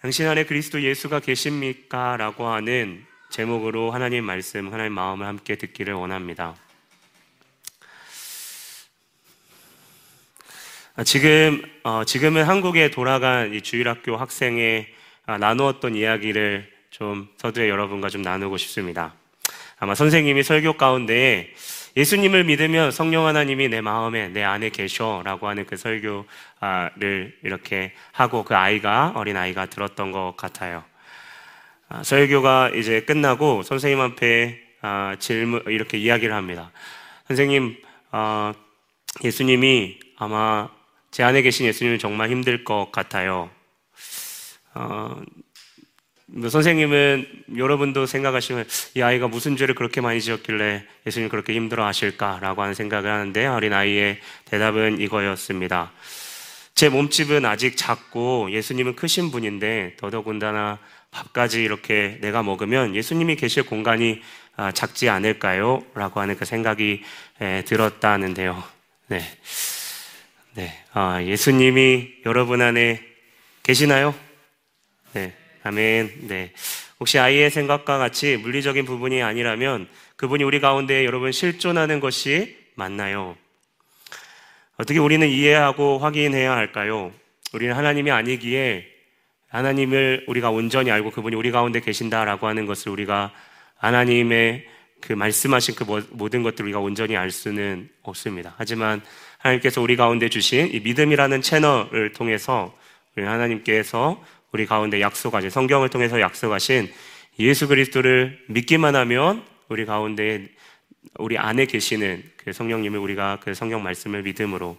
당신 안에 그리스도 예수가 계십니까? 라고 하는 제목으로 하나님 말씀, 하나님 마음을 함께 듣기를 원합니다. 아, 지금, 어, 지금은 한국에 돌아간 이 주일학교 학생의 아, 나누었던 이야기를 좀 서두에 여러분과 좀 나누고 싶습니다. 아마 선생님이 설교 가운데 예수님을 믿으면 성령 하나님이 내 마음에, 내 안에 계셔 라고 하는 그 설교를 이렇게 하고 그 아이가, 어린 아이가 들었던 것 같아요. 아, 설교가 이제 끝나고 선생님 앞에 아, 질문, 이렇게 이야기를 합니다. 선생님, 아, 예수님이 아마 제 안에 계신 예수님은 정말 힘들 것 같아요. 선생님은 여러분도 생각하시면 이 아이가 무슨 죄를 그렇게 많이 지었길래 예수님 그렇게 힘들어 하실까라고 하는 생각을 하는데 어린 아이의 대답은 이거였습니다. 제 몸집은 아직 작고 예수님은 크신 분인데 더더군다나 밥까지 이렇게 내가 먹으면 예수님이 계실 공간이 아, 작지 않을까요? 라고 하는 그 생각이 들었다는데요. 네. 네. 아, 예수님이 여러분 안에 계시나요? 네. 아멘. 네. 혹시 아이의 생각과 같이 물리적인 부분이 아니라면 그분이 우리 가운데 여러분 실존하는 것이 맞나요? 어떻게 우리는 이해하고 확인해야 할까요? 우리는 하나님이 아니기에 하나님을 우리가 온전히 알고 그분이 우리 가운데 계신다라고 하는 것을 우리가 하나님의 그 말씀하신 그 모든 것들을 우리가 온전히 알 수는 없습니다. 하지만 하나님께서 우리 가운데 주신 이 믿음이라는 채널을 통해서 하나님께서 우리 가운데 약속하신 성경을 통해서 약속하신 예수 그리스도를 믿기만 하면 우리 가운데 우리 안에 계시는 그 성령님을 우리가 그 성경 말씀을 믿음으로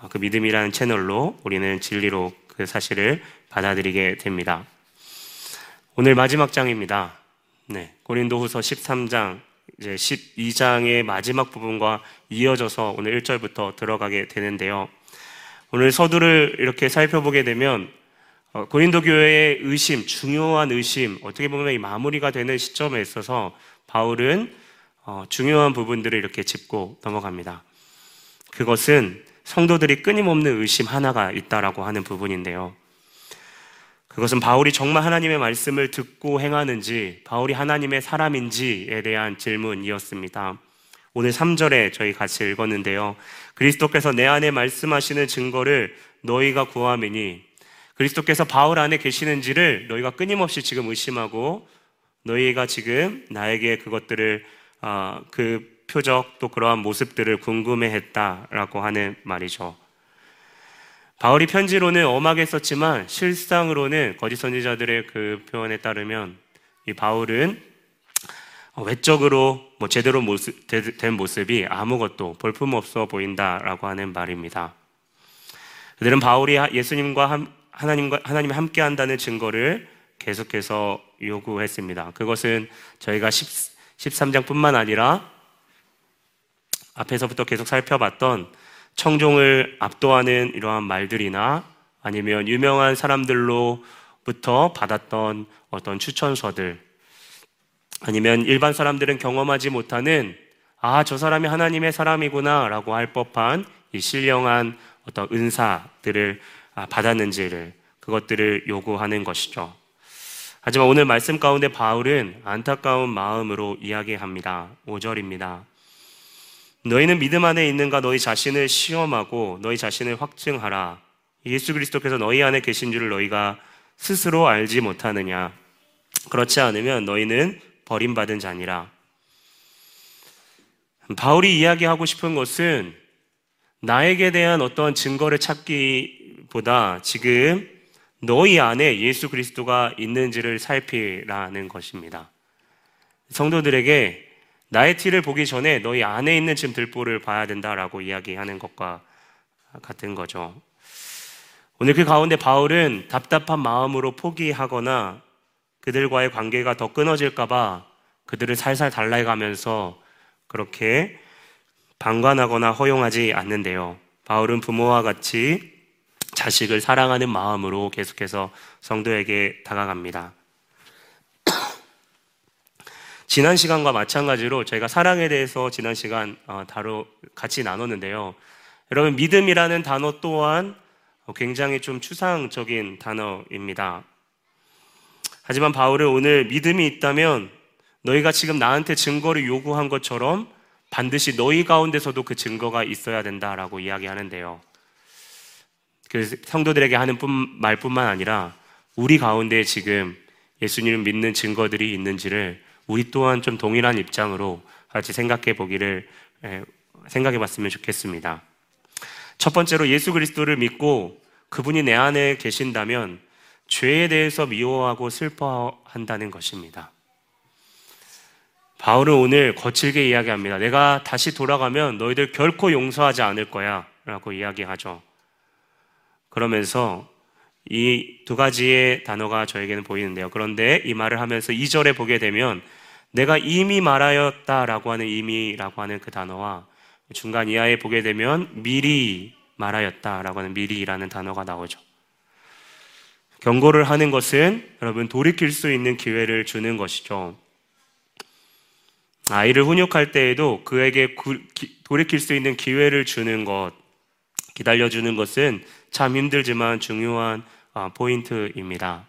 어, 그 믿음이라는 채널로 우리는 진리로 그 사실을 받아들이게 됩니다. 오늘 마지막 장입니다. 네, 고린도후서 13장 이제 12장의 마지막 부분과 이어져서 오늘 1절부터 들어가게 되는데요. 오늘 서두를 이렇게 살펴보게 되면 어, 고린도 교회의 의심, 중요한 의심, 어떻게 보면 이 마무리가 되는 시점에 있어서 바울은 어, 중요한 부분들을 이렇게 짚고 넘어갑니다. 그것은 성도들이 끊임없는 의심 하나가 있다라고 하는 부분인데요. 그것은 바울이 정말 하나님의 말씀을 듣고 행하는지, 바울이 하나님의 사람인지에 대한 질문이었습니다. 오늘 3절에 저희 같이 읽었는데요. 그리스도께서 내 안에 말씀하시는 증거를 너희가 구함이니 그리스도께서 바울 안에 계시는지를 너희가 끊임없이 지금 의심하고 너희가 지금 나에게 그것들을 어, 그 표적 또 그러한 모습들을 궁금해했다라고 하는 말이죠. 바울이 편지로는 엄하게 썼지만 실상으로는 거짓 선지자들의 그 표현에 따르면 이 바울은 외적으로 뭐 제대로 모습, 된 모습이 아무것도 볼품 없어 보인다라고 하는 말입니다. 그들은 바울이 예수님과 하나님과 하나님이 함께 한다는 증거를 계속해서 요구했습니다. 그것은 저희가 10, 13장뿐만 아니라 앞에서부터 계속 살펴봤던 청종을 압도하는 이러한 말들이나 아니면 유명한 사람들로부터 받았던 어떤 추천서들 아니면 일반 사람들은 경험하지 못하는 아, 저 사람이 하나님의 사람이구나 라고 할 법한 이 신령한 어떤 은사들을 아, 받았는지를 그것들을 요구하는 것이죠. 하지만 오늘 말씀 가운데 바울은 안타까운 마음으로 이야기합니다. 5절입니다. 너희는 믿음 안에 있는가 너희 자신을 시험하고 너희 자신을 확증하라. 예수 그리스도께서 너희 안에 계신 줄을 너희가 스스로 알지 못하느냐. 그렇지 않으면 너희는 버림받은 자니라. 바울이 이야기하고 싶은 것은 나에게 대한 어떤 증거를 찾기 보다 지금 너희 안에 예수 그리스도가 있는지를 살피라는 것입니다. 성도들에게 나의 티를 보기 전에 너희 안에 있는 지금 들보를 봐야 된다라고 이야기하는 것과 같은 거죠. 오늘 그 가운데 바울은 답답한 마음으로 포기하거나 그들과의 관계가 더 끊어질까봐 그들을 살살 달래가면서 그렇게 방관하거나 허용하지 않는데요. 바울은 부모와 같이 자식을 사랑하는 마음으로 계속해서 성도에게 다가갑니다. 지난 시간과 마찬가지로 저희가 사랑에 대해서 지난 시간 어, 다루 같이 나눴는데요. 여러분 믿음이라는 단어 또한 굉장히 좀 추상적인 단어입니다. 하지만 바울은 오늘 믿음이 있다면 너희가 지금 나한테 증거를 요구한 것처럼 반드시 너희 가운데서도 그 증거가 있어야 된다라고 이야기하는데요. 그 성도들에게 하는 말뿐만 아니라 우리 가운데 지금 예수님을 믿는 증거들이 있는지를 우리 또한 좀 동일한 입장으로 같이 생각해 보기를 생각해 봤으면 좋겠습니다. 첫 번째로 예수 그리스도를 믿고 그분이 내 안에 계신다면 죄에 대해서 미워하고 슬퍼한다는 것입니다. 바울은 오늘 거칠게 이야기합니다. 내가 다시 돌아가면 너희들 결코 용서하지 않을 거야. 라고 이야기하죠. 그러면서 이 두 가지의 단어가 저에게는 보이는데요. 그런데 이 말을 하면서 2절에 보게 되면 내가 이미 말하였다라고 하는 이미라고 하는 그 단어와 중간 이하에 보게 되면 미리 말하였다라고 하는 미리라는 단어가 나오죠. 경고를 하는 것은 여러분 돌이킬 수 있는 기회를 주는 것이죠. 아이를 훈육할 때에도 그에게 돌이킬 수 있는 기회를 주는 것, 기다려주는 것은 참 힘들지만 중요한 아, 포인트입니다.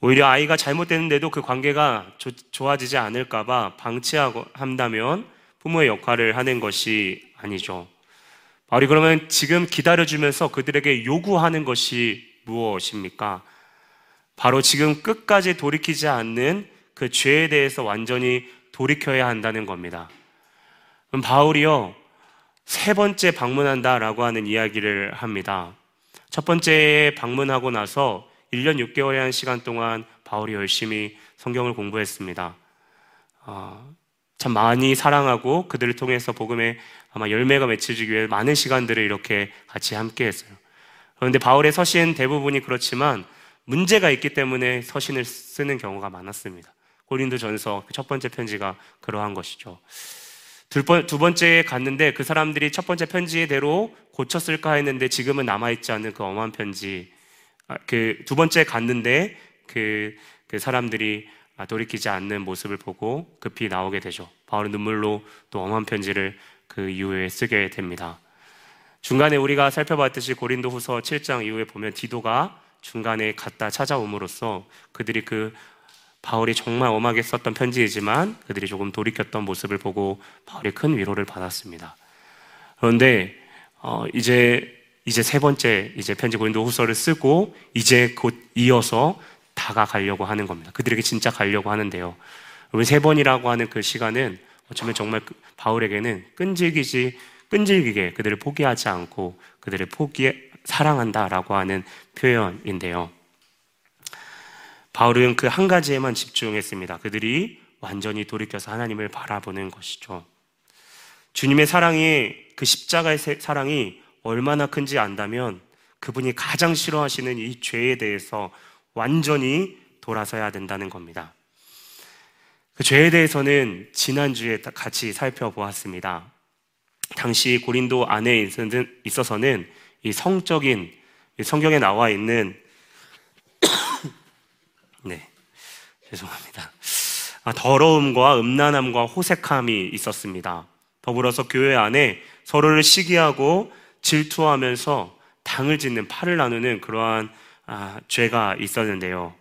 오히려 아이가 잘못됐는데도 그 관계가 좋아지지 않을까봐 방치하고 한다면 부모의 역할을 하는 것이 아니죠. 바울이 그러면 지금 기다려주면서 그들에게 요구하는 것이 무엇입니까? 바로 지금 끝까지 돌이키지 않는 그 죄에 대해서 완전히 돌이켜야 한다는 겁니다. 바울이요, 세 번째 방문한다라고 하는 이야기를 합니다. 첫 번째 방문하고 나서 1년 6개월의 한 시간 동안 바울이 열심히 성경을 공부했습니다. 어, 참 많이 사랑하고 그들을 통해서 복음에 아마 열매가 맺혀지기 위해 많은 시간들을 이렇게 같이 함께 했어요. 그런데 바울의 서신 대부분이 그렇지만 문제가 있기 때문에 서신을 쓰는 경우가 많았습니다. 고린도 전서 그첫 번째 편지가 그러한 것이죠. 두 번째에 갔는데 그 사람들이 첫 번째 편지대로 고쳤을까 했는데 지금은 남아있지 않은 그 엄한 편지. 아, 그두 번째 갔는데 그, 그 사람들이 돌이키지 않는 모습을 보고 급히 나오게 되죠. 바울은 눈물로 또 엄한 편지를 그 이후에 쓰게 됩니다. 중간에 우리가 살펴봤듯이 고린도 후서 7장 이후에 보면 디도가 중간에 갔다 찾아옴으로써 그들이 그 바울이 정말 엄하게 썼던 편지이지만 그들이 조금 돌이켰던 모습을 보고 바울이 큰 위로를 받았습니다. 그런데 어, 이제 이제 세 번째 이제 편지 고린도 후서를 쓰고 이제 곧 이어서 다가가려고 하는 겁니다. 그들에게 진짜 가려고 하는데요. 세 번이라고 하는 그 시간은 어쩌면 정말 그 바울에게는 끈질기지 끈질기게 그들을 포기하지 않고 그들을 포기 사랑한다라고 하는 표현인데요. 바울은 그 한 가지에만 집중했습니다. 그들이 완전히 돌이켜서 하나님을 바라보는 것이죠. 주님의 사랑이 그 십자가의 사랑이 얼마나 큰지 안다면 그분이 가장 싫어하시는 이 죄에 대해서 완전히 돌아서야 된다는 겁니다. 그 죄에 대해서는 지난주에 같이 살펴보았습니다. 당시 고린도 안에 있어서는 이 성적인 성경에 나와 있는 죄송합니다. 아, 더러움과 음란함과 호색함이 있었습니다. 더불어서 교회 안에 서로를 시기하고 질투하면서 당을 짓는 팔을 나누는 그러한 아, 죄가 있었는데요.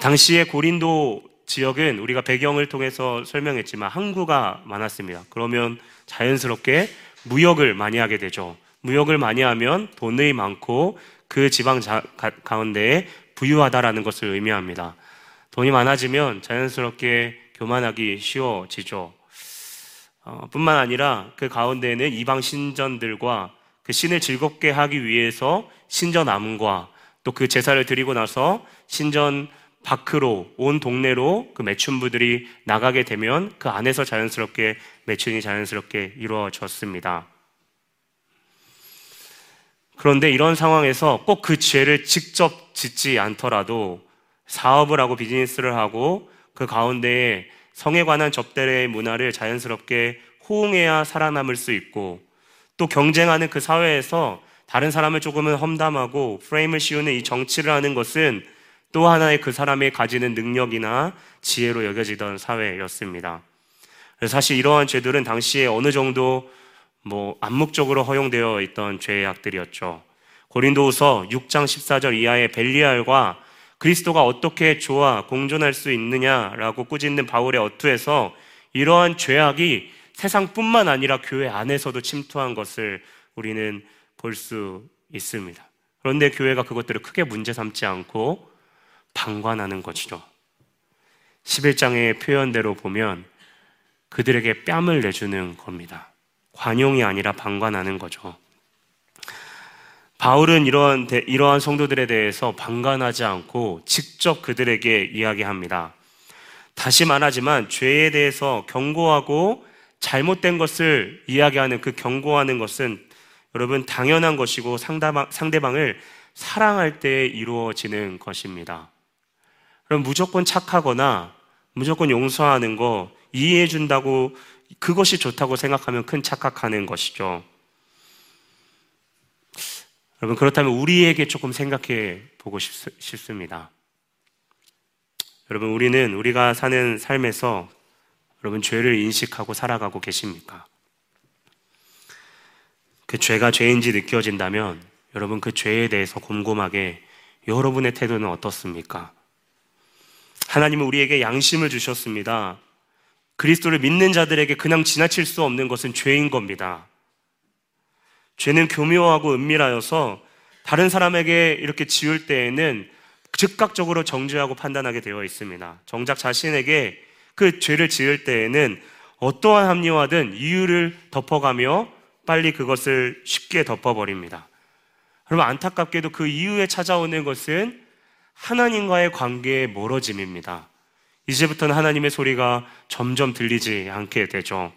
당시에 고린도 지역은 우리가 배경을 통해서 설명했지만 항구가 많았습니다. 그러면 자연스럽게 무역을 많이 하게 되죠. 무역을 많이 하면 돈이 많고 그 지방 가운데에 부유하다라는 것을 의미합니다. 돈이 많아지면 자연스럽게 교만하기 쉬워지죠. 어, 뿐만 아니라 그 가운데에는 이방 신전들과 그 신을 즐겁게 하기 위해서 신전 암과 또 그 제사를 드리고 나서 신전 밖으로 온 동네로 그 매춘부들이 나가게 되면 그 안에서 자연스럽게 매춘이 자연스럽게 이루어졌습니다. 그런데 이런 상황에서 꼭 그 죄를 직접 짓지 않더라도 사업을 하고 비즈니스를 하고 그 가운데에 성에 관한 접대의 문화를 자연스럽게 호응해야 살아남을 수 있고 또 경쟁하는 그 사회에서 다른 사람을 조금은 험담하고 프레임을 씌우는 이 정치를 하는 것은 또 하나의 그 사람이 가지는 능력이나 지혜로 여겨지던 사회였습니다. 사실 이러한 죄들은 당시에 어느 정도 뭐 암묵적으로 허용되어 있던 죄악들이었죠. 고린도후서 6장 14절 이하의 벨리알과 그리스도가 어떻게 좋아 공존할 수 있느냐라고 꾸짖는 바울의 어투에서 이러한 죄악이 세상뿐만 아니라 교회 안에서도 침투한 것을 우리는 볼 수 있습니다. 그런데 교회가 그것들을 크게 문제 삼지 않고 방관하는 것이죠. 11장의 표현대로 보면 그들에게 뺨을 내주는 겁니다. 관용이 아니라 방관하는 거죠. 바울은 이러한, 이러한 성도들에 대해서 방관하지 않고 직접 그들에게 이야기합니다. 다시 말하지만 죄에 대해서 경고하고 잘못된 것을 이야기하는 그 경고하는 것은 여러분 당연한 것이고 상대방, 상대방을 사랑할 때 이루어지는 것입니다. 그럼 무조건 착하거나 무조건 용서하는 거 이해해 준다고 그것이 좋다고 생각하면 큰 착각하는 것이죠. 여러분 그렇다면 우리에게 조금 생각해 보고 싶, 싶습니다. 여러분 우리는 우리가 사는 삶에서 여러분 죄를 인식하고 살아가고 계십니까? 그 죄가 죄인지 느껴진다면 여러분 그 죄에 대해서 곰곰하게 여러분의 태도는 어떻습니까? 하나님은 우리에게 양심을 주셨습니다. 그리스도를 믿는 자들에게 그냥 지나칠 수 없는 것은 죄인 겁니다. 죄는 교묘하고 은밀하여서 다른 사람에게 이렇게 지울 때에는 즉각적으로 정죄하고 판단하게 되어 있습니다. 정작 자신에게 그 죄를 지을 때에는 어떠한 합리화든 이유를 덮어가며 빨리 그것을 쉽게 덮어버립니다. 그러면 안타깝게도 그 이후에 찾아오는 것은 하나님과의 관계의 멀어짐입니다. 이제부터는 하나님의 소리가 점점 들리지 않게 되죠.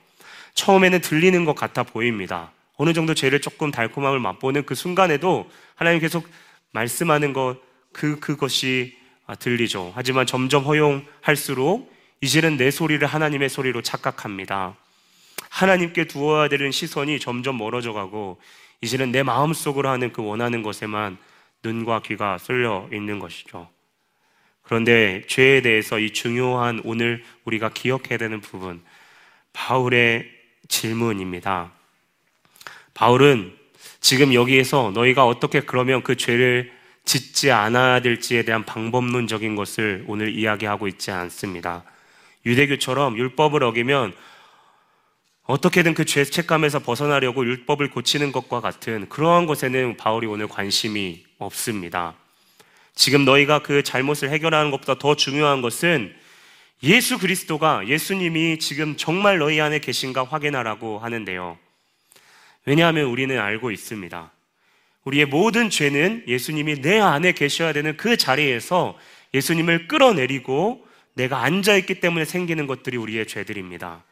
처음에는 들리는 것 같아 보입니다. 어느 정도 죄를 조금 달콤함을 맛보는 그 순간에도 하나님 계속 말씀하는 것, 그, 그것이 들리죠. 하지만 점점 허용할수록 이제는 내 소리를 하나님의 소리로 착각합니다. 하나님께 두어야 되는 시선이 점점 멀어져 가고 이제는 내 마음속으로 하는 그 원하는 것에만 눈과 귀가 쏠려 있는 것이죠. 그런데 죄에 대해서 이 중요한 오늘 우리가 기억해야 되는 부분, 바울의 질문입니다. 바울은 지금 여기에서 너희가 어떻게 그러면 그 죄를 짓지 않아야 될지에 대한 방법론적인 것을 오늘 이야기하고 있지 않습니다. 유대교처럼 율법을 어기면 어떻게든 그 죄책감에서 벗어나려고 율법을 고치는 것과 같은 그러한 것에는 바울이 오늘 관심이 없습니다. 지금 너희가 그 잘못을 해결하는 것보다 더 중요한 것은 예수 그리스도가 예수님이 지금 정말 너희 안에 계신가 확인하라고 하는데요. 왜냐하면 우리는 알고 있습니다. 우리의 모든 죄는 예수님이 내 안에 계셔야 되는 그 자리에서 예수님을 끌어내리고 내가 앉아있기 때문에 생기는 것들이 우리의 죄들입니다.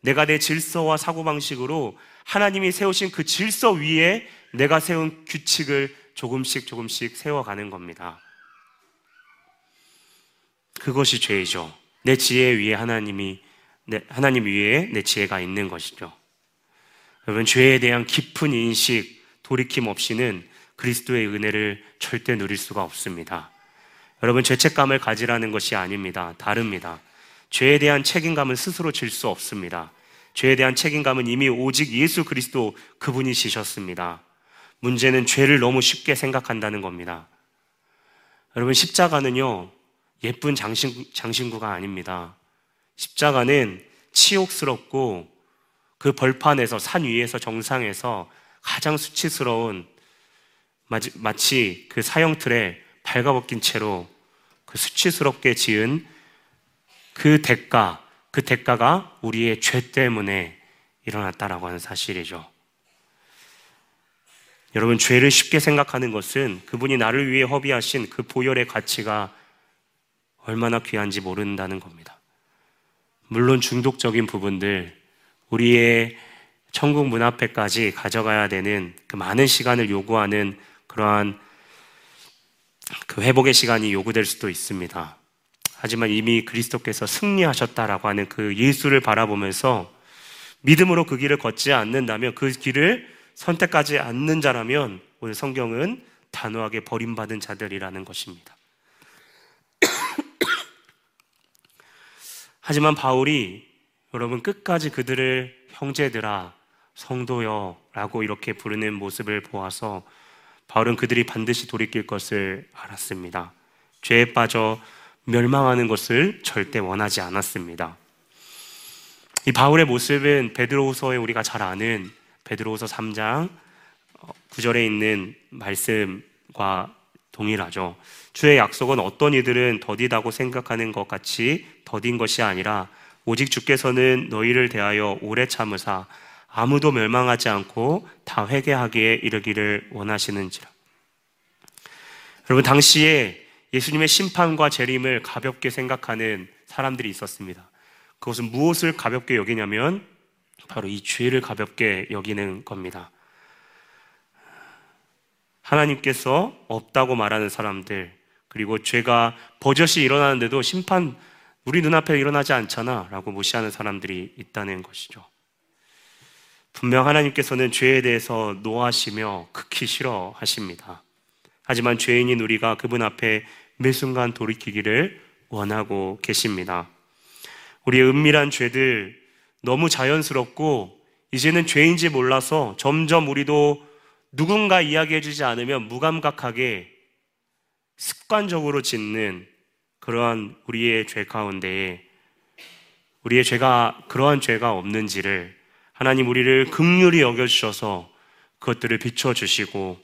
내가 내 질서와 사고방식으로 하나님이 세우신 그 질서 위에 내가 세운 규칙을 조금씩 조금씩 세워가는 겁니다. 그것이 죄이죠. 내 지혜 위에 하나님이, 내, 하나님 위에 내 지혜가 있는 것이죠. 여러분, 죄에 대한 깊은 인식, 돌이킴 없이는 그리스도의 은혜를 절대 누릴 수가 없습니다. 여러분, 죄책감을 가지라는 것이 아닙니다. 다릅니다. 죄에 대한 책임감은 스스로 질 수 없습니다. 죄에 대한 책임감은 이미 오직 예수 그리스도 그분이 지셨습니다. 문제는 죄를 너무 쉽게 생각한다는 겁니다. 여러분, 십자가는요, 예쁜 장신, 장신구가 아닙니다. 십자가는 치욕스럽고 그 벌판에서, 산 위에서, 정상에서 가장 수치스러운 마치 그 사형틀에 발가벗긴 채로 그 수치스럽게 지은 그 대가, 그 대가가 우리의 죄 때문에 일어났다라고 하는 사실이죠. 여러분, 죄를 쉽게 생각하는 것은 그분이 나를 위해 허비하신 그 보혈의 가치가 얼마나 귀한지 모른다는 겁니다. 물론 중독적인 부분들, 우리의 천국 문 앞에까지 가져가야 되는 그 많은 시간을 요구하는 그러한 그 회복의 시간이 요구될 수도 있습니다. 하지만 이미 그리스도께서 승리하셨다라고 하는 그 예수를 바라보면서 믿음으로 그 길을 걷지 않는다면 그 길을 선택하지 않는 자라면 오늘 성경은 단호하게 버림받은 자들이라는 것입니다. 하지만 바울이 여러분 끝까지 그들을 형제들아 성도여라고 이렇게 부르는 모습을 보아서 바울은 그들이 반드시 돌이킬 것을 알았습니다. 죄에 빠져 멸망하는 것을 절대 원하지 않았습니다. 이 바울의 모습은 베드로후서에 우리가 잘 아는 베드로후서 3장 9절에 어, 있는 말씀과 동일하죠. 주의 약속은 어떤 이들은 더디다고 생각하는 것 같이 더딘 것이 아니라 오직 주께서는 너희를 대하여 오래 참으사 아무도 멸망하지 않고 다 회개하기에 이르기를 원하시는지라. 여러분 당시에 예수님의 심판과 재림을 가볍게 생각하는 사람들이 있었습니다. 그것은 무엇을 가볍게 여기냐면 바로 이 죄를 가볍게 여기는 겁니다. 하나님께서 없다고 말하는 사람들, 그리고 죄가 버젓이 일어나는데도 심판 우리 눈앞에 일어나지 않잖아 라고 무시하는 사람들이 있다는 것이죠. 분명 하나님께서는 죄에 대해서 노하시며 극히 싫어하십니다. 하지만 죄인인 우리가 그분 앞에 매 순간 돌이키기를 원하고 계십니다. 우리의 은밀한 죄들 너무 자연스럽고 이제는 죄인지 몰라서 점점 우리도 누군가 이야기해주지 않으면 무감각하게 습관적으로 짓는 그러한 우리의 죄 가운데에 우리의 죄가 그러한 죄가 없는지를 하나님 우리를 극률히 여겨 주셔서 그것들을 비춰 주시고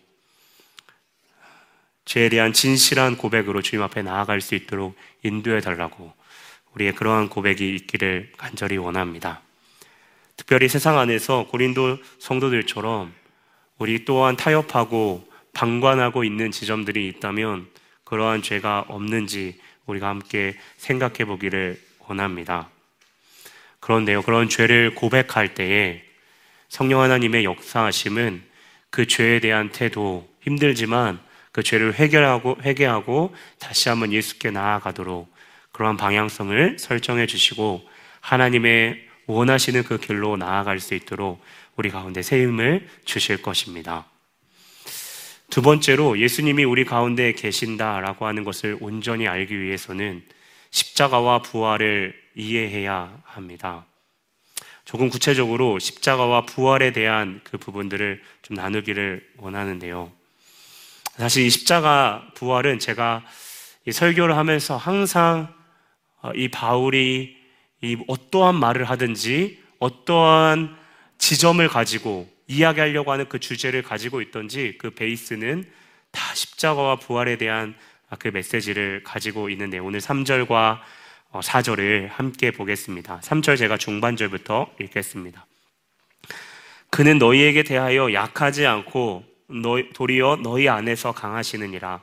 죄에 대한 진실한 고백으로 주님 앞에 나아갈 수 있도록 인도해 달라고 우리의 그러한 고백이 있기를 간절히 원합니다. 특별히 세상 안에서 고린도 성도들처럼 우리 또한 타협하고 방관하고 있는 지점들이 있다면 그러한 죄가 없는지 우리가 함께 생각해 보기를 원합니다. 그런데요, 그런 죄를 고백할 때에 성령 하나님의 역사하심은 그 죄에 대한 태도 힘들지만 그 죄를 해결하고 회개하고 다시 한번 예수께 나아가도록 그러한 방향성을 설정해 주시고 하나님의 원하시는 그 길로 나아갈 수 있도록 우리 가운데 새 힘을 주실 것입니다. 두 번째로 예수님이 우리 가운데 계신다라고 하는 것을 온전히 알기 위해서는 십자가와 부활을 이해해야 합니다. 조금 구체적으로 십자가와 부활에 대한 그 부분들을 좀 나누기를 원하는데요. 사실 이 십자가 부활은 제가 설교를 하면서 항상 어, 이 바울이 이 어떠한 말을 하든지 어떠한 지점을 가지고 이야기하려고 하는 그 주제를 가지고 있던지 그 베이스는 다 십자가와 부활에 대한 그 메시지를 가지고 있는데 오늘 3절과 4절을 어, 함께 보겠습니다. 3절 제가 중반절부터 읽겠습니다. 그는 너희에게 대하여 약하지 않고 도리어 너희 안에서 강하시느니라.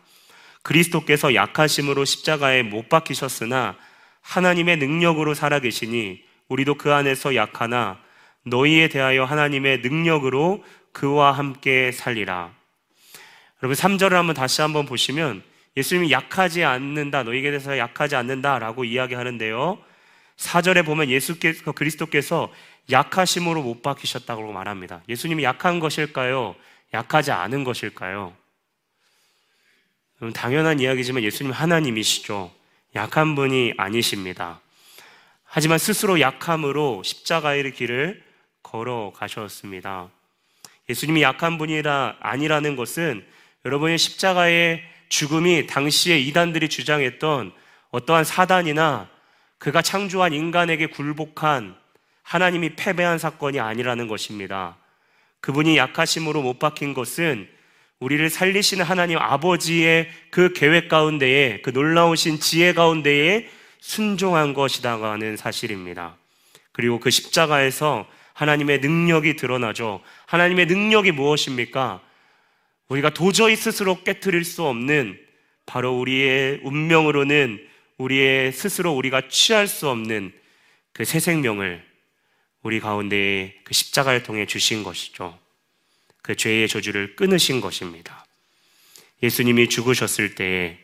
그리스도께서 약하심으로 십자가에 못 박히셨으나 하나님의 능력으로 살아계시니 우리도 그 안에서 약하나 너희에 대하여 하나님의 능력으로 그와 함께 살리라. 여러분 3절을 한번 다시 한번 보시면 예수님이 약하지 않는다, 너희에게 대해서 약하지 않는다라고 이야기하는데요. 4절에 보면 예수께서 그리스도께서 약하심으로 못 박히셨다고 말합니다. 예수님이 약한 것일까요? 약하지 않은 것일까요? 당연한 이야기지만 예수님 하나님이시죠. 약한 분이 아니십니다. 하지만 스스로 약함으로 십자가의 길을 걸어가셨습니다. 예수님이 약한 분이라 아니라는 것은 여러분의 십자가의 죽음이 당시에 이단들이 주장했던 어떠한 사단이나 그가 창조한 인간에게 굴복한 하나님이 패배한 사건이 아니라는 것입니다. 그분이 약하심으로 못 박힌 것은 우리를 살리시는 하나님 아버지의 그 계획 가운데에 그 놀라우신 지혜 가운데에 순종한 것이다가 하는 사실입니다. 그리고 그 십자가에서 하나님의 능력이 드러나죠. 하나님의 능력이 무엇입니까? 우리가 도저히 스스로 깨뜨릴 수 없는 바로 우리의 운명으로는 우리의 스스로 우리가 취할 수 없는 그 새 생명을 우리 가운데에 그 십자가를 통해 주신 것이죠. 그 죄의 저주를 끊으신 것입니다. 예수님이 죽으셨을 때에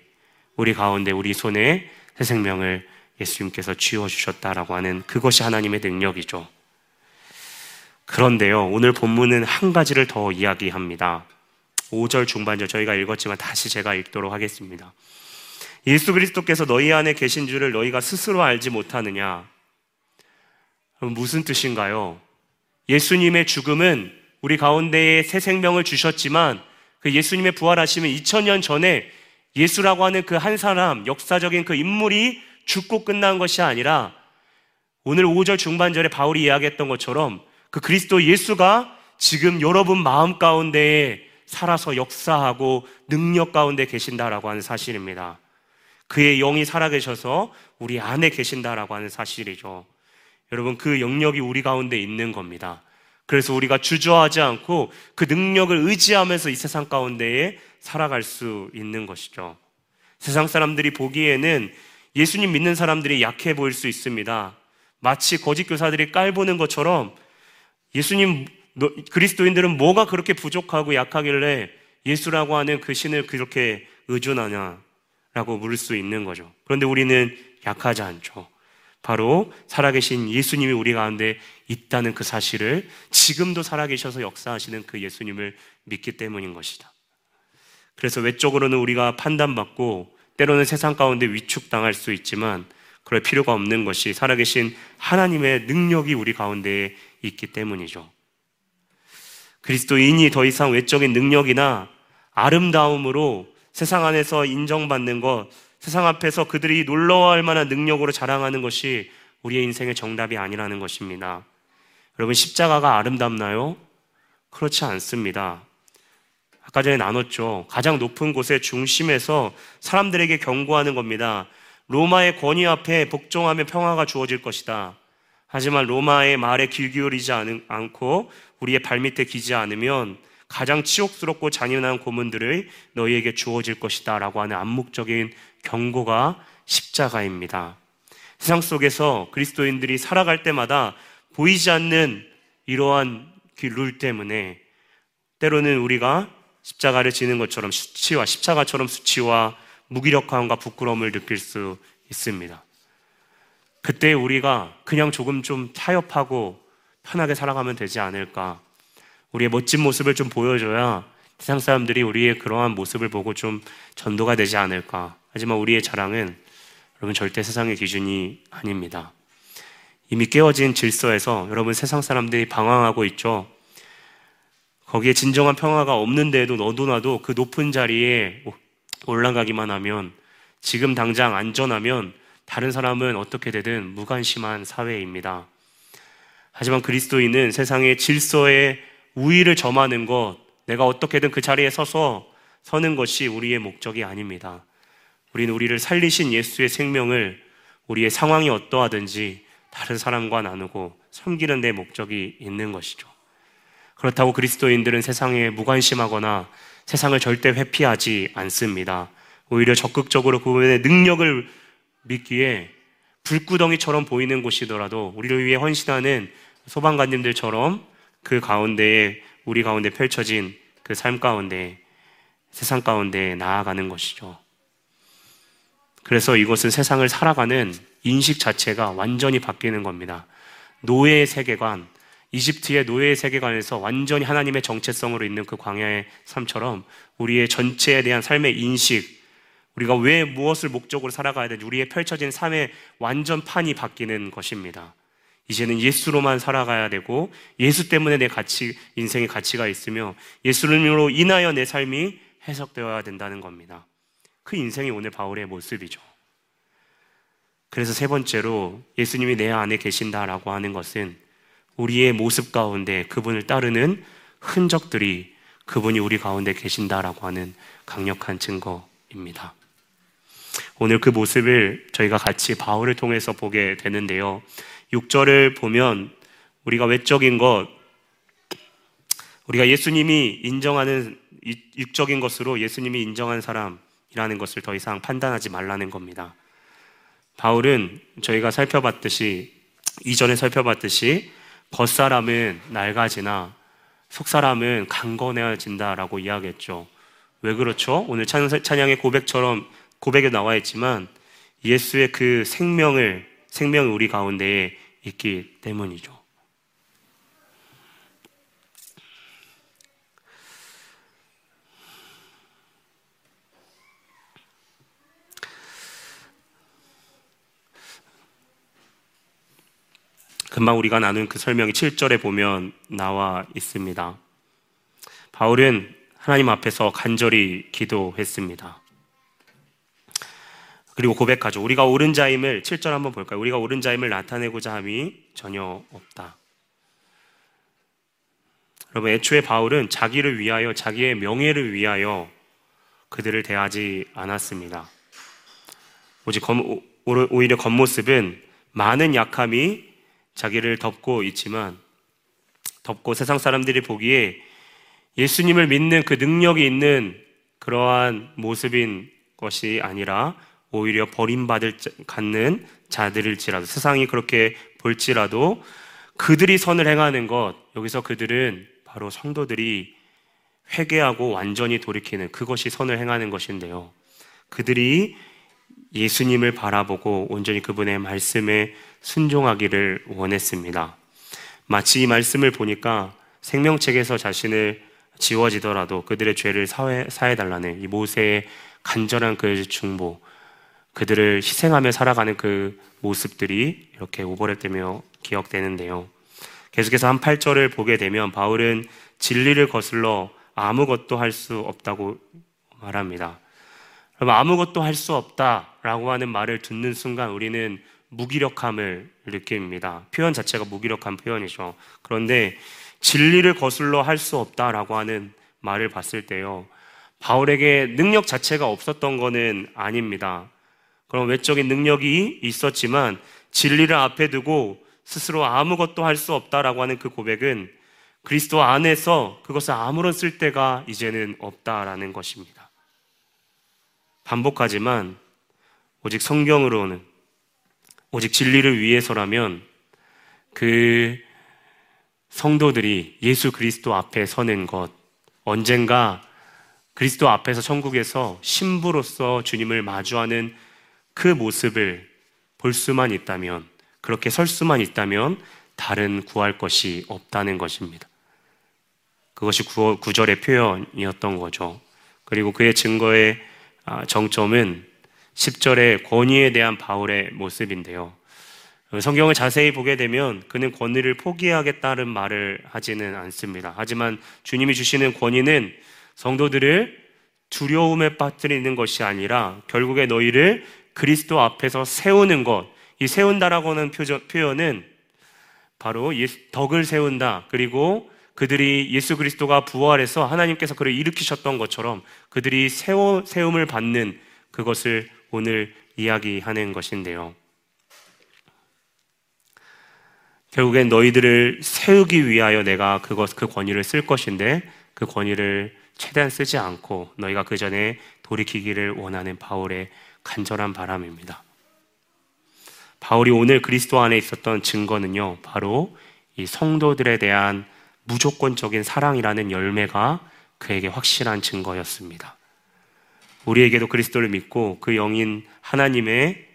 우리 가운데 우리 손에 새 생명을 예수님께서 쥐어 주셨다라고 하는 그것이 하나님의 능력이죠. 그런데요, 오늘 본문은 한 가지를 더 이야기합니다. 5절 중반절 저희가 읽었지만 다시 제가 읽도록 하겠습니다. 예수 그리스도께서 너희 안에 계신 줄을 너희가 스스로 알지 못하느냐? 무슨 뜻인가요? 예수님의 죽음은 우리 가운데에 새 생명을 주셨지만 그 예수님의 부활하심은 2000년 전에 예수라고 하는 그 한 사람, 역사적인 그 인물이 죽고 끝난 것이 아니라 오늘 5절 중반절에 바울이 이야기했던 것처럼 그 그리스도 예수가 지금 여러분 마음 가운데에 살아서 역사하고 능력 가운데 계신다라고 하는 사실입니다. 그의 영이 살아계셔서 우리 안에 계신다라고 하는 사실이죠. 여러분, 그 영역이 우리 가운데 있는 겁니다. 그래서 우리가 주저하지 않고 그 능력을 의지하면서 이 세상 가운데에 살아갈 수 있는 것이죠. 세상 사람들이 보기에는 예수님 믿는 사람들이 약해 보일 수 있습니다. 마치 거짓 교사들이 깔보는 것처럼 예수님 그리스도인들은 뭐가 그렇게 부족하고 약하길래 예수라고 하는 그 신을 그렇게 의존하냐라고 물을 수 있는 거죠. 그런데 우리는 약하지 않죠. 바로 살아계신 예수님이 우리 가운데 있다는 그 사실을 지금도 살아계셔서 역사하시는 그 예수님을 믿기 때문인 것이다. 그래서 외적으로는 우리가 판단받고 때로는 세상 가운데 위축당할 수 있지만 그럴 필요가 없는 것이 살아계신 하나님의 능력이 우리 가운데에 있기 때문이죠. 그리스도인이 더 이상 외적인 능력이나 아름다움으로 세상 안에서 인정받는 것, 세상 앞에서 그들이 놀러할 만한 능력으로 자랑하는 것이 우리의 인생의 정답이 아니라는 것입니다. 여러분, 십자가가 아름답나요? 그렇지 않습니다. 아까 전에 나눴죠. 가장 높은 곳의 중심에서 사람들에게 경고하는 겁니다. 로마의 권위 앞에 복종하면 평화가 주어질 것이다. 하지만 로마의 말에 길 기울이지 않고 우리의 발밑에 기지 않으면 가장 치욕스럽고 잔인한 고문들을 너희에게 주어질 것이다. 라고 하는 암묵적인 경고가 십자가입니다. 세상 속에서 그리스도인들이 살아갈 때마다 보이지 않는 이러한 룰 때문에 때로는 우리가 십자가를 지는 것처럼 수치와 십자가처럼 수치와 무기력함과 부끄러움을 느낄 수 있습니다. 그때 우리가 그냥 조금 좀 타협하고 편하게 살아가면 되지 않을까. 우리의 멋진 모습을 좀 보여줘야 세상 사람들이 우리의 그러한 모습을 보고 좀 전도가 되지 않을까. 하지만 우리의 자랑은 여러분 절대 세상의 기준이 아닙니다. 이미 깨어진 질서에서 여러분 세상 사람들이 방황하고 있죠. 거기에 진정한 평화가 없는데도 너도 나도 그 높은 자리에 올라가기만 하면 지금 당장 안전하면 다른 사람은 어떻게 되든 무관심한 사회입니다. 하지만 그리스도인은 세상의 질서의 우위를 점하는 것, 내가 어떻게든 그 자리에 서서 서는 것이 우리의 목적이 아닙니다. 우리는 우리를 살리신 예수의 생명을 우리의 상황이 어떠하든지 다른 사람과 나누고 섬기는 데 목적이 있는 것이죠. 그렇다고 그리스도인들은 세상에 무관심하거나 세상을 절대 회피하지 않습니다. 오히려 적극적으로 그분의 능력을 믿기에 불구덩이처럼 보이는 곳이더라도 우리를 위해 헌신하는 소방관님들처럼 그 가운데에 우리 가운데 펼쳐진 그 삶 가운데 세상 가운데 나아가는 것이죠. 그래서 이것은 세상을 살아가는 인식 자체가 완전히 바뀌는 겁니다. 노예의 세계관, 이집트의 노예의 세계관에서 완전히 하나님의 정체성으로 있는 그 광야의 삶처럼 우리의 전체에 대한 삶의 인식, 우리가 왜 무엇을 목적으로 살아가야 되는지 우리의 펼쳐진 삶의 완전 판이 바뀌는 것입니다. 이제는 예수로만 살아가야 되고 예수 때문에 내 가치, 인생의 가치가 있으며 예수님으로 인하여 내 삶이 해석되어야 된다는 겁니다. 그 인생이 오늘 바울의 모습이죠. 그래서 세 번째로 예수님이 내 안에 계신다라고 하는 것은 우리의 모습 가운데 그분을 따르는 흔적들이 그분이 우리 가운데 계신다라고 하는 강력한 증거입니다. 오늘 그 모습을 저희가 같이 바울을 통해서 보게 되는데요. 6절을 보면 우리가 외적인 것, 우리가 예수님이 인정하는 육적인 것으로 예수님이 인정한 사람이라는 것을 더 이상 판단하지 말라는 겁니다. 바울은 저희가 살펴봤듯이, 이전에 살펴봤듯이 겉사람은 낡아지나 속사람은 강건해진다라고 이야기했죠. 왜 그렇죠? 오늘 찬양의 고백처럼 고백에 나와 있지만 예수의 그 생명을 생명이 우리 가운데에 있기 때문이죠. 금방 우리가 나눈 그 설명이 7절에 보면 나와 있습니다. 바울은 하나님 앞에서 간절히 기도했습니다. 그리고 고백하죠. 우리가 옳은 자임을 7절 한번 볼까요? 우리가 옳은 자임을 나타내고자 함이 전혀 없다. 여러분 애초에 바울은 자기를 위하여 자기의 명예를 위하여 그들을 대하지 않았습니다. 오직 오히려 겉모습은 많은 약함이 자기를 덮고 있지만 덮고 세상 사람들이 보기에 예수님을 믿는 그 능력이 있는 그러한 모습인 것이 아니라 오히려 버림받을 갖는 자들일지라도 세상이 그렇게 볼지라도 그들이 선을 행하는 것 여기서 그들은 바로 성도들이 회개하고 완전히 돌이키는 그것이 선을 행하는 것인데요. 그들이 예수님을 바라보고 온전히 그분의 말씀에 순종하기를 원했습니다. 마치 이 말씀을 보니까 생명책에서 자신을 지워지더라도 그들의 죄를 사해, 사해달라는 이 모세의 간절한 그 중보, 그들을 희생하며 살아가는 그 모습들이 이렇게 오버랩되며 기억되는데요. 계속해서 한 8절을 보게 되면 바울은 진리를 거슬러 아무것도 할 수 없다고 말합니다. 그럼 아무것도 할 수 없다라고 하는 말을 듣는 순간 우리는 무기력함을 느낍니다. 표현 자체가 무기력한 표현이죠. 그런데 진리를 거슬러 할 수 없다라고 하는 말을 봤을 때요. 바울에게 능력 자체가 없었던 것은 아닙니다. 그럼 외적인 능력이 있었지만 진리를 앞에 두고 스스로 아무것도 할 수 없다라고 하는 그 고백은 그리스도 안에서 그것을 아무런 쓸데가 이제는 없다라는 것입니다. 반복하지만 오직 성경으로는 오직 진리를 위해서라면 그 성도들이 예수 그리스도 앞에 서는 것 언젠가 그리스도 앞에서 천국에서 신부로서 주님을 마주하는 그 모습을 볼 수만 있다면 그렇게 설 수만 있다면 다른 구할 것이 없다는 것입니다. 그것이 구절의 표현이었던 거죠. 그리고 그의 증거의 아, 정점은 10절의 권위에 대한 바울의 모습인데요. 성경을 자세히 보게 되면 그는 권위를 포기하겠다는 말을 하지는 않습니다. 하지만 주님이 주시는 권위는 성도들을 두려움에 빠뜨리는 것이 아니라 결국에 너희를 그리스도 앞에서 세우는 것, 이 세운다라고 하는 표현은 바로 덕을 세운다. 그리고 그들이 예수 그리스도가 부활해서 하나님께서 그를 일으키셨던 것처럼 그들이 세워, 세움을 받는 그것을 오늘 이야기하는 것인데요. 결국엔 너희들을 세우기 위하여 내가 그것, 그 권위를 쓸 것인데 그 권위를 최대한 쓰지 않고 너희가 그 전에 돌이키기를 원하는 바울의 간절한 바람입니다. 바울이 오늘 그리스도 안에 있었던 증거는요, 바로 이 성도들에 대한 무조건적인 사랑이라는 열매가 그에게 확실한 증거였습니다. 우리에게도 그리스도를 믿고 그 영인 하나님의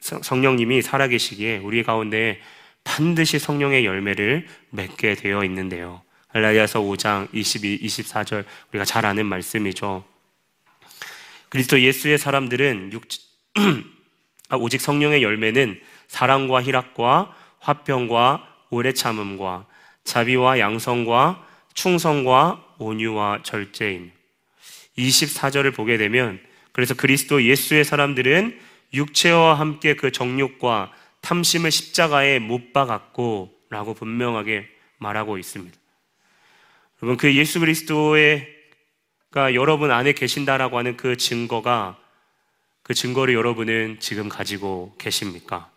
성령님이 살아계시기에 우리 가운데 반드시 성령의 열매를 맺게 되어 있는데요. 갈라디아서 5장 22, 24절 우리가 잘 아는 말씀이죠. 그리스도 예수의 사람들은 육, 아, 오직 성령의 열매는 사랑과 희락과 화평과 오래 참음과 자비와 양성과 충성과 온유와 절제임. 24절을 보게 되면 그래서 그리스도 예수의 사람들은 육체와 함께 그 정욕과 탐심을 십자가에 못 박았고 라고 분명하게 말하고 있습니다. 여러분 그 예수 그리스도의 가 여러분 안에 계신다라고 하는 그 증거가 그 증거를 여러분은 지금 가지고 계십니까?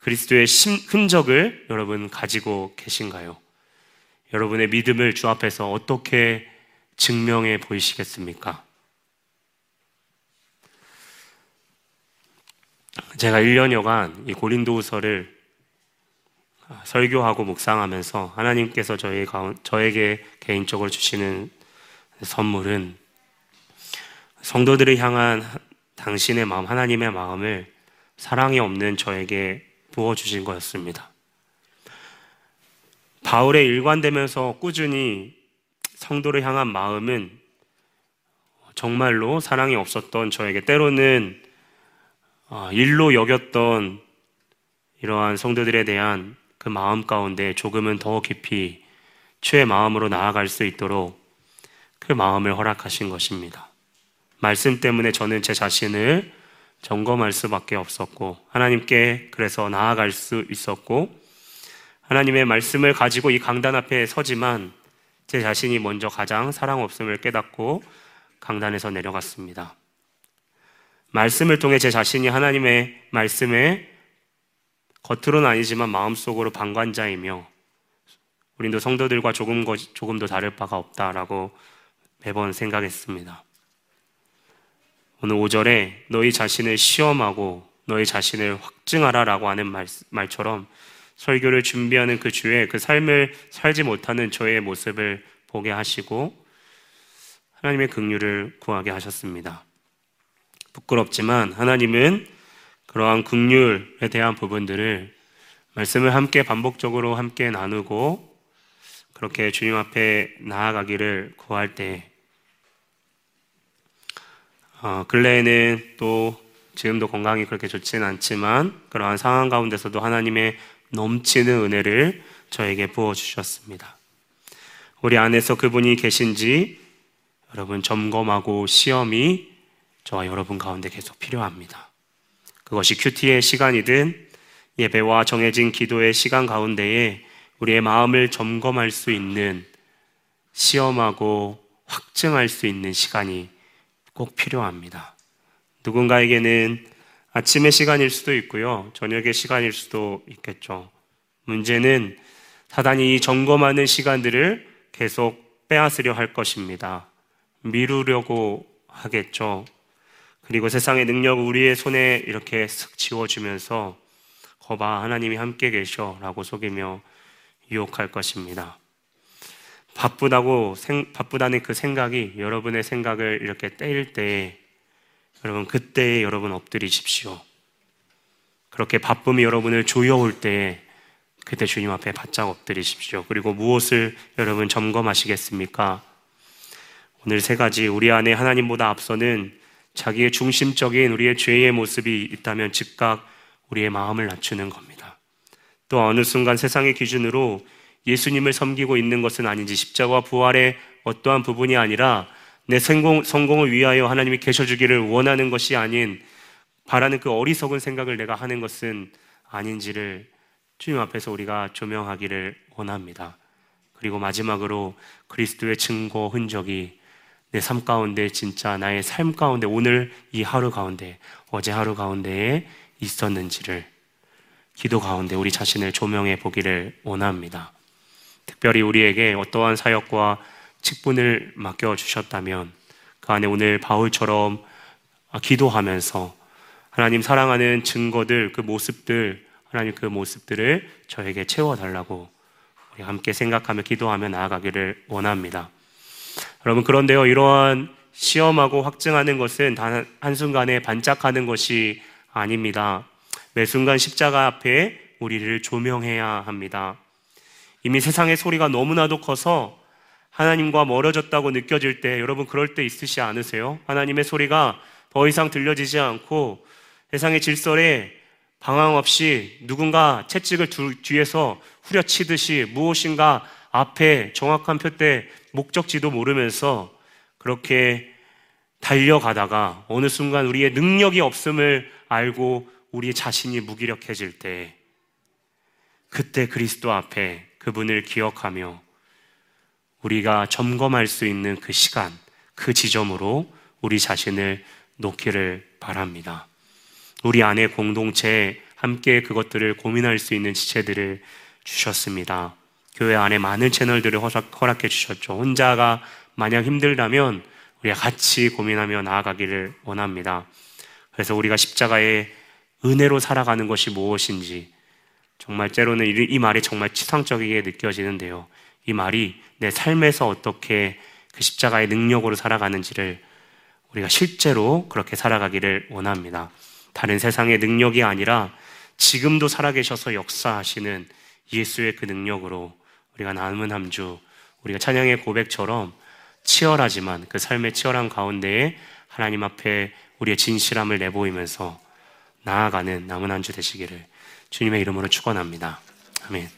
그리스도의 흔적을 여러분 가지고 계신가요? 여러분의 믿음을 주 앞에서 어떻게 증명해 보이시겠습니까? 제가 1년여간 이 고린도후서를 설교하고 묵상하면서 하나님께서 저에게 개인적으로 주시는 선물은 성도들을 향한 당신의 마음, 하나님의 마음을 사랑이 없는 저에게 부어주신 거였습니다. 바울의 일관되면서 꾸준히 성도를 향한 마음은 정말로 사랑이 없었던 저에게 때로는 아, 일로 여겼던 이러한 성도들에 대한 그 마음 가운데 조금은 더 깊이 주의 마음으로 나아갈 수 있도록 그 마음을 허락하신 것입니다. 말씀 때문에 저는 제 자신을 점검할 수밖에 없었고 하나님께 그래서 나아갈 수 있었고 하나님의 말씀을 가지고 이 강단 앞에 서지만 제 자신이 먼저 가장 사랑 없음을 깨닫고 강단에서 내려갔습니다. 말씀을 통해 제 자신이 하나님의 말씀에 겉으로는 아니지만 마음속으로 방관자이며 우리도 성도들과 조금, 조금도 다를 바가 없다라고 매번 생각했습니다. 오늘 5절에 너희 자신을 시험하고 너희 자신을 확증하라 라고 하는 말, 말처럼 설교를 준비하는 그 주에 그 삶을 살지 못하는 저의 모습을 보게 하시고 하나님의 긍휼을 구하게 하셨습니다. 부끄럽지만 하나님은 그러한 긍휼에 대한 부분들을 말씀을 함께 반복적으로 함께 나누고 그렇게 주님 앞에 나아가기를 구할 때 어, 근래에는 또 지금도 건강이 그렇게 좋지는 않지만 그러한 상황 가운데서도 하나님의 넘치는 은혜를 저에게 부어 주셨습니다. 우리 안에서 그분이 계신지 여러분 점검하고 시험이 저와 여러분 가운데 계속 필요합니다. 그것이 큐티의 시간이든 예배와 정해진 기도의 시간 가운데에 우리의 마음을 점검할 수 있는 시험하고 확증할 수 있는 시간이 꼭 필요합니다. 누군가에게는 아침의 시간일 수도 있고요. 저녁의 시간일 수도 있겠죠. 문제는 사단이 이 점검하는 시간들을 계속 빼앗으려 할 것입니다. 미루려고 하겠죠. 그리고 세상의 능력 우리의 손에 이렇게 슥 지워주면서 거봐 하나님이 함께 계셔 라고 속이며 유혹할 것입니다. 바쁘다고 생, 바쁘다는 그 생각이 여러분의 생각을 이렇게 떼일 때 여러분 그때에 여러분 엎드리십시오. 그렇게 바쁨이 여러분을 조여올 때 그때 주님 앞에 바짝 엎드리십시오. 그리고 무엇을 여러분 점검하시겠습니까? 오늘 세 가지 우리 안에 하나님보다 앞서는 자기의 중심적인 우리의 죄의 모습이 있다면 즉각 우리의 마음을 낮추는 겁니다. 또 어느 순간 세상의 기준으로 예수님을 섬기고 있는 것은 아닌지 십자가와 부활의 어떠한 부분이 아니라 내 성공, 성공을 위하여 하나님이 계셔주기를 원하는 것이 아닌 바라는 그 어리석은 생각을 내가 하는 것은 아닌지를 주님 앞에서 우리가 조명하기를 원합니다. 그리고 마지막으로 그리스도의 증거 흔적이 내 삶 가운데 진짜 나의 삶 가운데 오늘 이 하루 가운데 어제 하루 가운데에 있었는지를 기도 가운데 우리 자신을 조명해 보기를 원합니다. 특별히 우리에게 어떠한 사역과 직분을 맡겨 주셨다면 그 안에 오늘 바울처럼 기도하면서 하나님 사랑하는 증거들, 그 모습들, 하나님 그 모습들을 저에게 채워달라고 우리 함께 생각하며 기도하며 나아가기를 원합니다. 여러분, 그런데요, 이러한 시험하고 확증하는 것은 단 한순간에 반짝하는 것이 아닙니다. 매 순간 십자가 앞에 우리를 조명해야 합니다. 이미 세상의 소리가 너무나도 커서 하나님과 멀어졌다고 느껴질 때 여러분 그럴 때 있으시 않으세요? 하나님의 소리가 더 이상 들려지지 않고 세상의 질서에 방황 없이 누군가 채찍을 뒤에서 후려치듯이 무엇인가 앞에 정확한 표대 목적지도 모르면서 그렇게 달려가다가 어느 순간 우리의 능력이 없음을 알고 우리 자신이 무기력해질 때 그때 그리스도 앞에 그분을 기억하며 우리가 점검할 수 있는 그 시간, 그 지점으로 우리 자신을 놓기를 바랍니다. 우리 안에 공동체에 함께 그것들을 고민할 수 있는 지체들을 주셨습니다. 교회 안에 많은 채널들을 허락해 주셨죠. 혼자가 만약 힘들다면 우리가 같이 고민하며 나아가기를 원합니다. 그래서 우리가 십자가의 은혜로 살아가는 것이 무엇인지 정말 때로는 이 말이 정말 치상적이게 느껴지는데요. 이 말이 내 삶에서 어떻게 그 십자가의 능력으로 살아가는지를 우리가 실제로 그렇게 살아가기를 원합니다. 다른 세상의 능력이 아니라 지금도 살아계셔서 역사하시는 예수의 그 능력으로 우리가 남은 한 주, 우리가 찬양의 고백처럼 치열하지만 그 삶의 치열한 가운데에 하나님 앞에 우리의 진실함을 내보이면서 나아가는 남은 한 주 되시기를 주님의 이름으로 축원합니다. 아멘.